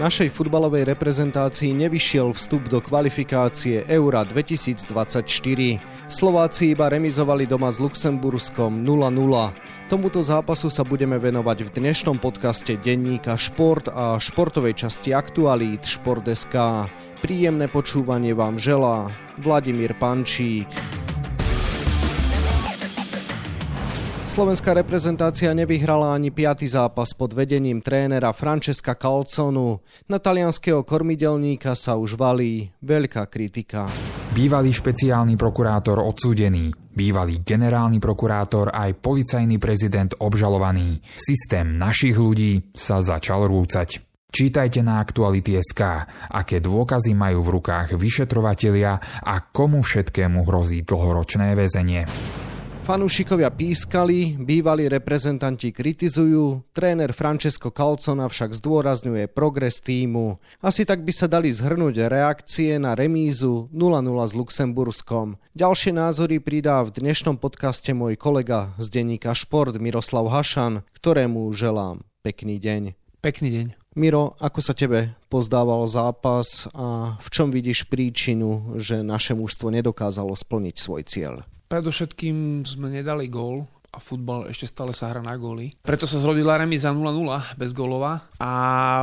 Našej futbalovej reprezentácii nevyšiel vstup do kvalifikácie Eura 2024. Slováci iba remizovali doma s Luxemburskom 0-0. Tomuto zápasu sa budeme venovať v dnešnom podcaste denníka Šport a športovej časti aktualít Šport.sk. Príjemné počúvanie vám želá Vladimír Pančík. Slovenská reprezentácia nevyhrala ani piaty zápas pod vedením trénera Francesca Calconu. Na talianského kormidelníka sa už valí veľká kritika. Bývalý špeciálny prokurátor odsúdený, bývalý generálny prokurátor aj policajný prezident obžalovaný. Systém našich ľudí sa začal rúcať. Čítajte na Aktuality.sk, aké dôkazy majú v rukách vyšetrovatelia a komu všetkému hrozí dlhoročné väzenie. Fanúšikovia pískali, bývalí reprezentanti kritizujú, tréner Francesco Calcona však zdôrazňuje progres týmu. Asi tak by sa dali zhrnúť reakcie na remízu 0-0 s Luxemburskom. Ďalšie názory pridá v dnešnom podcaste môj kolega z denníka Šport Miroslav Hašan, ktorému želám pekný deň. Pekný deň. Miro, ako sa tebe pozdával zápas a v čom vidíš príčinu, že naše mužstvo nedokázalo splniť svoj cieľ? Predovšetkým sme nedali gól a futbal ešte stále sa hrá na góly. Preto sa zrodila remiza 0-0 bez gólova a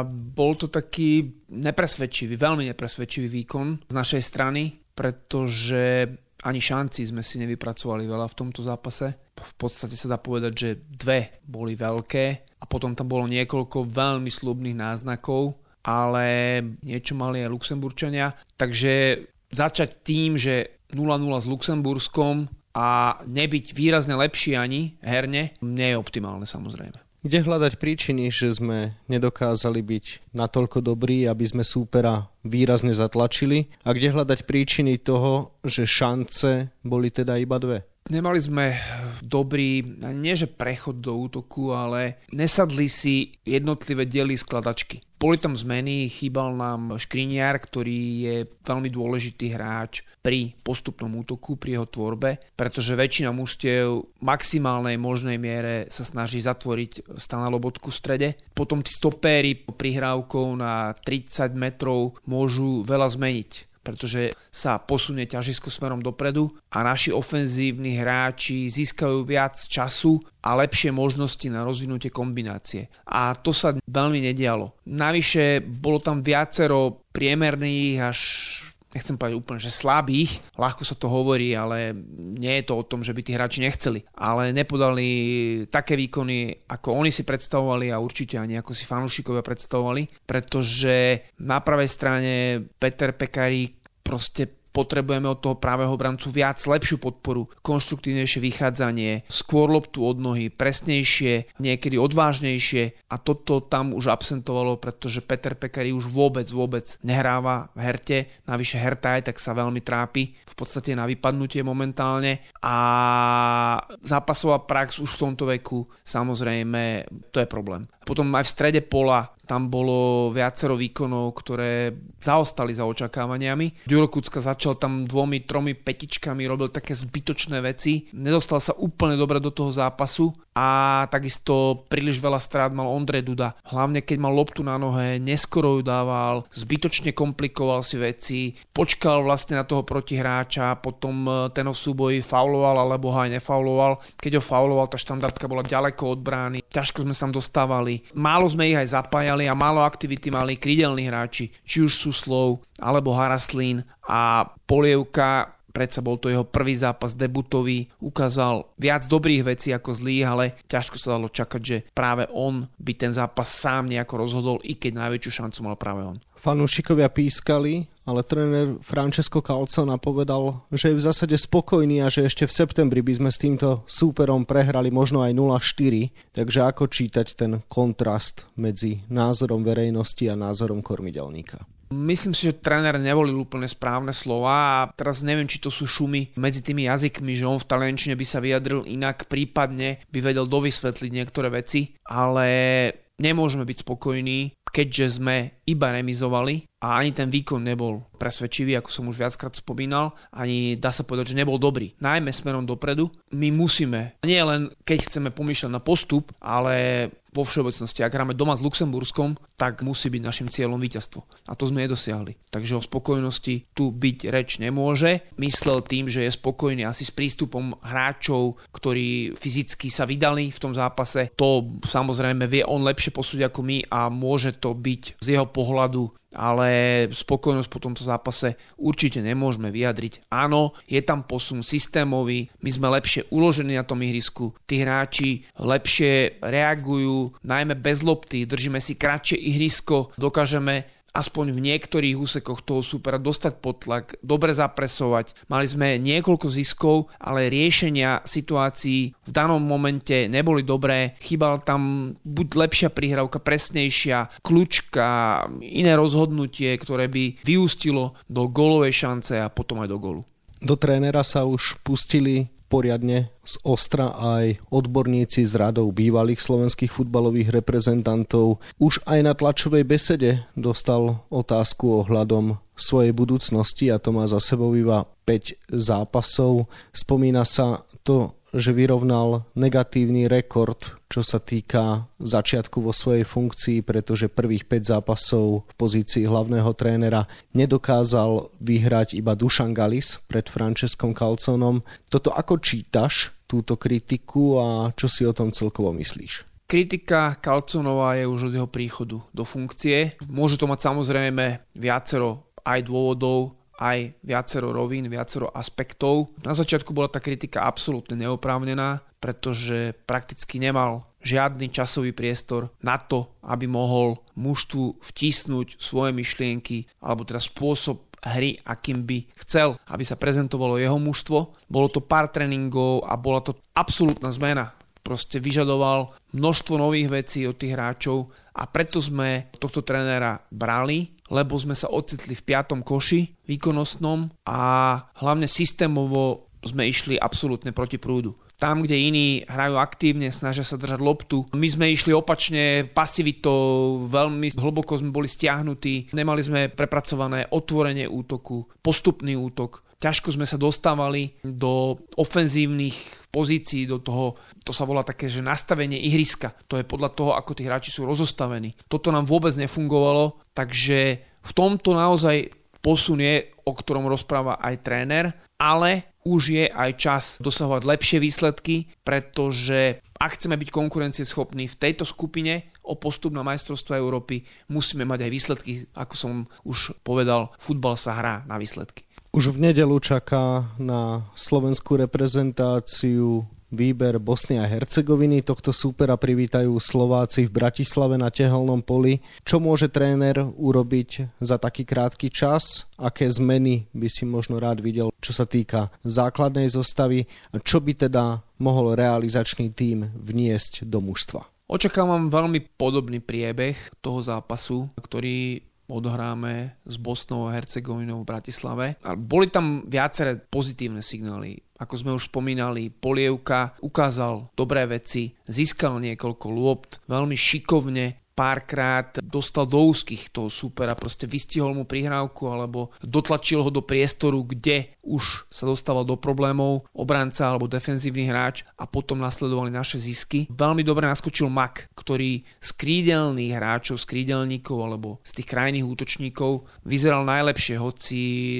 bol to taký nepresvedčivý, veľmi nepresvedčivý výkon z našej strany, pretože ani šanci sme si nevypracovali veľa v tomto zápase. V podstate sa dá povedať, že dve boli veľké a potom tam bolo niekoľko veľmi slubných náznakov, ale niečo mali aj Luxemburčania. Takže začať tým, že 0-0 s Luxemburskom a nebyť výrazne lepší ani herne, nie je optimálne samozrejme. Kde hľadať príčiny, že sme nedokázali byť natoľko dobrí, aby sme súpera výrazne zatlačili? A kde hľadať príčiny toho, že šance boli teda iba dve? Nemali sme dobrý, nie že prechod do útoku, ale nesadli si jednotlivé diely skladačky. Boli tam zmeny, chýbal nám Škriniar, ktorý je veľmi dôležitý hráč pri postupnom útoku, pri jeho tvorbe, pretože väčšina mužstiev v maximálnej možnej miere sa snaží zatvoriť Stana Lobotku v strede. Potom tí stopéry prihrávkou na 30 metrov môžu veľa zmeniť pretože sa posunie ťažisko smerom dopredu a naši ofenzívni hráči získajú viac času a lepšie možnosti na rozvinutie kombinácie. A to sa veľmi nedialo. Navyše bolo tam viacero priemerných až nechcem povedať úplne, že slabých, ľahko sa to hovorí, ale nie je to o tom, že by tí hráči nechceli, ale nepodali také výkony, ako oni si predstavovali a určite ani ako si fanúšikovia predstavovali, pretože na pravej strane Peter Pekarík proste potrebujeme od toho právého brancu viac, lepšiu podporu, konštruktívnejšie vychádzanie, skôr loptu od nohy, presnejšie, niekedy odvážnejšie. A toto tam už absentovalo, pretože Peter Pekari už vôbec, vôbec nehráva v herte, navyše herta aj tak sa veľmi trápi, v podstate na vypadnutie momentálne. A zápasová prax už v tomto veku, samozrejme, to je problém. Potom aj v strede pola tam bolo viacero výkonov, ktoré zaostali za očakávaniami. Ďuro Kucka začal tam dvomi, tromi petičkami, robil také zbytočné veci. Nedostal sa úplne dobre do toho zápasu a takisto príliš veľa strát mal Ondrej Duda. Hlavne keď mal loptu na nohe, neskoro ju dával, zbytočne komplikoval si veci, počkal vlastne na toho protihráča, potom e, ten ho v súboji fauloval alebo ho aj nefauloval. Keď ho fauloval, tá štandardka bola ďaleko od brány, ťažko sme sa tam dostávali. Málo sme ich aj zapájali a málo aktivity mali krídelní hráči, či už sú Slov alebo Haraslín a Polievka predsa bol to jeho prvý zápas debutový, ukázal viac dobrých vecí ako zlých, ale ťažko sa dalo čakať, že práve on by ten zápas sám nejako rozhodol, i keď najväčšiu šancu mal práve on. Fanúšikovia pískali, ale tréner Francesco Calcona povedal, že je v zásade spokojný a že ešte v septembri by sme s týmto súperom prehrali možno aj 0-4. Takže ako čítať ten kontrast medzi názorom verejnosti a názorom kormidelníka? Myslím si, že tréner nevolil úplne správne slova a teraz neviem, či to sú šumy medzi tými jazykmi, že on v taliančine by sa vyjadril inak, prípadne by vedel dovysvetliť niektoré veci, ale nemôžeme byť spokojní, keďže sme iba remizovali a ani ten výkon nebol presvedčivý, ako som už viackrát spomínal, ani dá sa povedať, že nebol dobrý. Najmä smerom dopredu. My musíme, nie len keď chceme pomýšľať na postup, ale vo všeobecnosti, ak hráme doma s Luxemburskom, tak musí byť našim cieľom víťazstvo. A to sme nedosiahli. Takže o spokojnosti tu byť reč nemôže. Myslel tým, že je spokojný asi s prístupom hráčov, ktorí fyzicky sa vydali v tom zápase. To samozrejme vie on lepšie posúdiť ako my a môže to byť z jeho pohľadu ale spokojnosť po tomto zápase určite nemôžeme vyjadriť. Áno, je tam posun systémový, my sme lepšie uložení na tom ihrisku, tí hráči lepšie reagujú, najmä bez lopty, držíme si kratšie ihrisko, dokážeme aspoň v niektorých úsekoch toho supera dostať pod tlak, dobre zapresovať. Mali sme niekoľko ziskov, ale riešenia situácií v danom momente neboli dobré. Chýbala tam buď lepšia prihrávka, presnejšia, kľúčka, iné rozhodnutie, ktoré by vyústilo do golovej šance a potom aj do golu. Do trénera sa už pustili poriadne z ostra aj odborníci z radov bývalých slovenských futbalových reprezentantov. Už aj na tlačovej besede dostal otázku ohľadom svojej budúcnosti a to má za sebou iba 5 zápasov. Spomína sa to že vyrovnal negatívny rekord, čo sa týka začiatku vo svojej funkcii, pretože prvých 5 zápasov v pozícii hlavného trénera nedokázal vyhrať iba Dušan Galis pred Franceskom Calconom. Toto ako čítaš, túto kritiku a čo si o tom celkovo myslíš? Kritika Kalconová je už od jeho príchodu do funkcie. Môže to mať samozrejme viacero aj dôvodov, aj viacero rovín, viacero aspektov. Na začiatku bola tá kritika absolútne neoprávnená, pretože prakticky nemal žiadny časový priestor na to, aby mohol mužstvu vtisnúť svoje myšlienky alebo teda spôsob hry, akým by chcel, aby sa prezentovalo jeho mužstvo. Bolo to pár tréningov a bola to absolútna zmena. Proste vyžadoval množstvo nových vecí od tých hráčov a preto sme tohto trénera brali lebo sme sa ocitli v piatom koši výkonnostnom a hlavne systémovo sme išli absolútne proti prúdu. Tam, kde iní hrajú aktívne, snažia sa držať loptu. My sme išli opačne pasivitou, veľmi hlboko sme boli stiahnutí, nemali sme prepracované otvorenie útoku, postupný útok ťažko sme sa dostávali do ofenzívnych pozícií, do toho, to sa volá také, že nastavenie ihriska. To je podľa toho, ako tí hráči sú rozostavení. Toto nám vôbec nefungovalo, takže v tomto naozaj posun je, o ktorom rozpráva aj tréner, ale už je aj čas dosahovať lepšie výsledky, pretože ak chceme byť konkurencieschopní v tejto skupine o postup na majstrovstvo Európy, musíme mať aj výsledky, ako som už povedal, futbal sa hrá na výsledky. Už v nedelu čaká na slovenskú reprezentáciu výber Bosny a Hercegoviny. Tohto súpera privítajú Slováci v Bratislave na tehelnom poli. Čo môže tréner urobiť za taký krátky čas? Aké zmeny by si možno rád videl, čo sa týka základnej zostavy? A čo by teda mohol realizačný tím vniesť do mužstva? Očakávam veľmi podobný priebeh toho zápasu, ktorý odohráme s Bosnou a Hercegovinou v Bratislave. A boli tam viaceré pozitívne signály. Ako sme už spomínali, Polievka ukázal dobré veci, získal niekoľko lôpt, veľmi šikovne párkrát dostal do úzkých toho supera, proste vystihol mu prihrávku alebo dotlačil ho do priestoru, kde už sa dostával do problémov obranca alebo defenzívny hráč a potom nasledovali naše zisky. Veľmi dobre naskočil Mak, ktorý z krídelných hráčov, z krídelníkov alebo z tých krajných útočníkov vyzeral najlepšie, hoci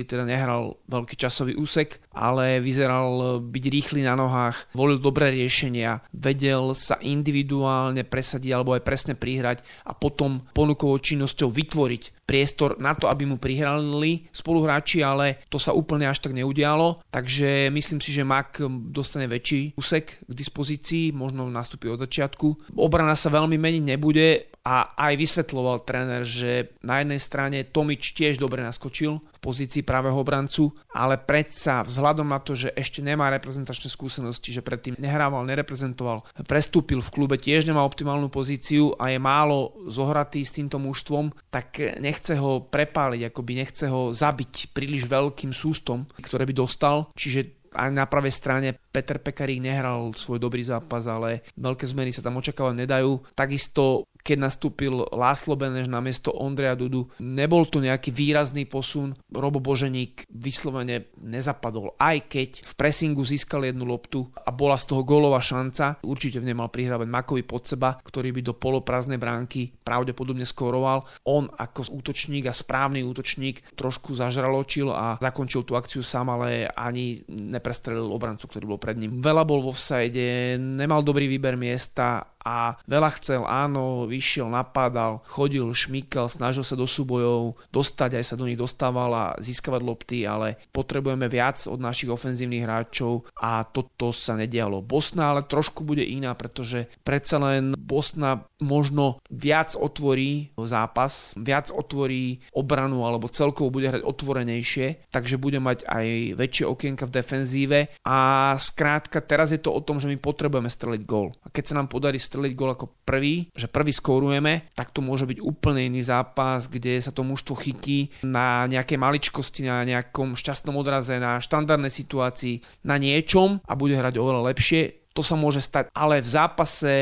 teda nehral veľký časový úsek, ale vyzeral byť rýchly na nohách, volil dobré riešenia, vedel sa individuálne presadiť alebo aj presne prihrať a potom ponukovou činnosťou vytvoriť priestor na to, aby mu prihrali spoluhráči, ale to sa úplne až tak neudialo, takže myslím si, že Mak dostane väčší úsek k dispozícii, možno nastúpi od začiatku. Obrana sa veľmi meniť nebude a aj vysvetloval tréner, že na jednej strane Tomič tiež dobre naskočil v pozícii pravého obrancu, ale predsa vzhľadom na to, že ešte nemá reprezentačné skúsenosti, že predtým nehrával, nereprezentoval, prestúpil v klube, tiež nemá optimálnu pozíciu a je málo zohratý s týmto mužstvom, tak nechce ho prepáliť, akoby nechce ho zabiť príliš veľkým sústom, ktoré by dostal, čiže aj na pravej strane Peter Pekarík nehral svoj dobrý zápas, ale veľké zmeny sa tam očakávať nedajú. Takisto keď nastúpil Láslo Beneš na miesto Ondreja Dudu. Nebol to nejaký výrazný posun. Robo Boženík vyslovene nezapadol. Aj keď v pressingu získal jednu loptu a bola z toho gólová šanca, určite v nej mal prihrávať Makovi pod seba, ktorý by do poloprázdnej bránky pravdepodobne skoroval. On ako útočník a správny útočník trošku zažraločil a zakončil tú akciu sám, ale ani neprestrelil obrancu, ktorý bol pred ním. Veľa bol vo vsajde, nemal dobrý výber miesta a veľa chcel, áno, vyšiel, napadal, chodil, šmykal, snažil sa do súbojov dostať, aj sa do nich dostával a získavať lopty, ale potrebujeme viac od našich ofenzívnych hráčov a toto sa nedialo. Bosna ale trošku bude iná, pretože predsa len Bosna možno viac otvorí zápas, viac otvorí obranu alebo celkovo bude hrať otvorenejšie, takže bude mať aj väčšie okienka v defenzíve a skrátka teraz je to o tom, že my potrebujeme streliť gól. A keď sa nám podarí streliť streliť gol ako prvý, že prvý skórujeme, tak to môže byť úplne iný zápas, kde sa to mužstvo chytí na nejaké maličkosti, na nejakom šťastnom odraze, na štandardnej situácii, na niečom a bude hrať oveľa lepšie. To sa môže stať, ale v zápase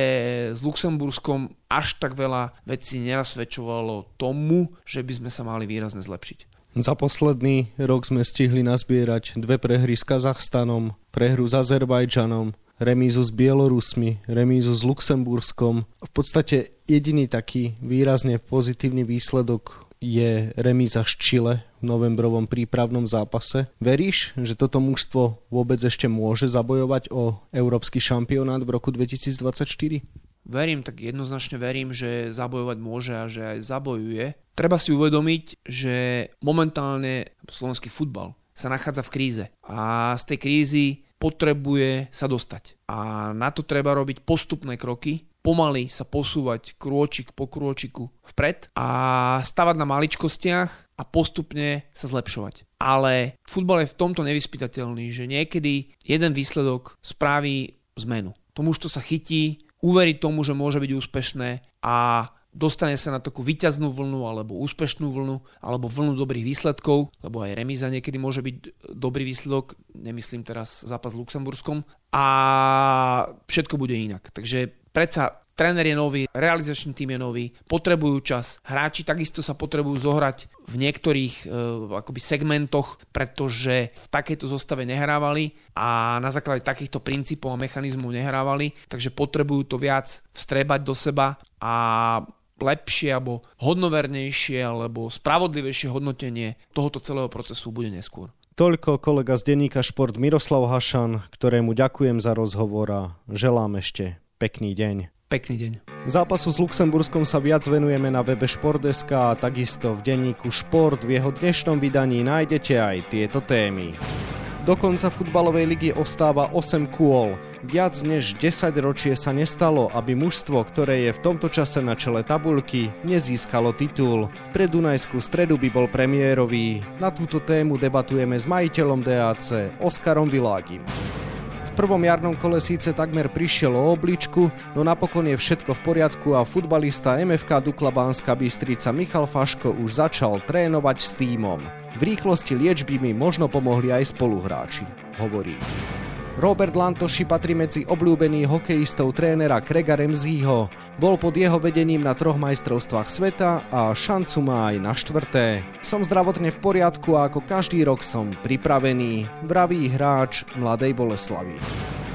s Luxemburskom až tak veľa vecí nenasvedčovalo tomu, že by sme sa mali výrazne zlepšiť. Za posledný rok sme stihli nazbierať dve prehry s Kazachstanom, prehru s Azerbajdžanom, remízu s Bielorusmi, remízu s Luxemburskom. V podstate jediný taký výrazne pozitívny výsledok je remíza z Chile v novembrovom prípravnom zápase. Veríš, že toto mužstvo vôbec ešte môže zabojovať o európsky šampionát v roku 2024? Verím, tak jednoznačne verím, že zabojovať môže a že aj zabojuje. Treba si uvedomiť, že momentálne slovenský futbal sa nachádza v kríze. A z tej krízy potrebuje sa dostať. A na to treba robiť postupné kroky, pomaly sa posúvať krôčik po krôčiku vpred a stavať na maličkostiach a postupne sa zlepšovať. Ale futbal je v tomto nevyspytateľný, že niekedy jeden výsledok spraví zmenu. Tomu to sa chytí, uverí tomu, že môže byť úspešné a dostane sa na takú vyťaznú vlnu alebo úspešnú vlnu alebo vlnu dobrých výsledkov, lebo aj remíza niekedy môže byť dobrý výsledok, nemyslím teraz zápas s Luxemburskom a všetko bude inak. Takže predsa tréner je nový, realizačný tým je nový, potrebujú čas, hráči takisto sa potrebujú zohrať v niektorých e, akoby segmentoch, pretože v takejto zostave nehrávali a na základe takýchto princípov a mechanizmov nehrávali, takže potrebujú to viac vstrebať do seba a lepšie alebo hodnovernejšie alebo spravodlivejšie hodnotenie tohoto celého procesu bude neskôr. Toľko kolega z denníka Šport Miroslav Hašan, ktorému ďakujem za rozhovor a želám ešte pekný deň. Pekný deň. Zápasu s Luxemburskom sa viac venujeme na webe Športdeska a takisto v denníku Šport. V jeho dnešnom vydaní nájdete aj tieto témy. Do konca futbalovej ligy ostáva 8 kôl. Viac než 10 ročie sa nestalo, aby mužstvo, ktoré je v tomto čase na čele tabulky, nezískalo titul. Pre Dunajskú stredu by bol premiérový. Na túto tému debatujeme s majiteľom DAC, Oskarom Világim prvom jarnom kole síce takmer prišiel o obličku, no napokon je všetko v poriadku a futbalista MFK Dukla Banská Bystrica Michal Faško už začal trénovať s týmom. V rýchlosti liečby mi možno pomohli aj spoluhráči, hovorí. Robert Lantoši patrí medzi obľúbených hokejistov trénera Krega Remzího. Bol pod jeho vedením na troch majstrovstvách sveta a šancu má aj na štvrté. Som zdravotne v poriadku a ako každý rok som pripravený, vraví hráč Mladej Boleslavy.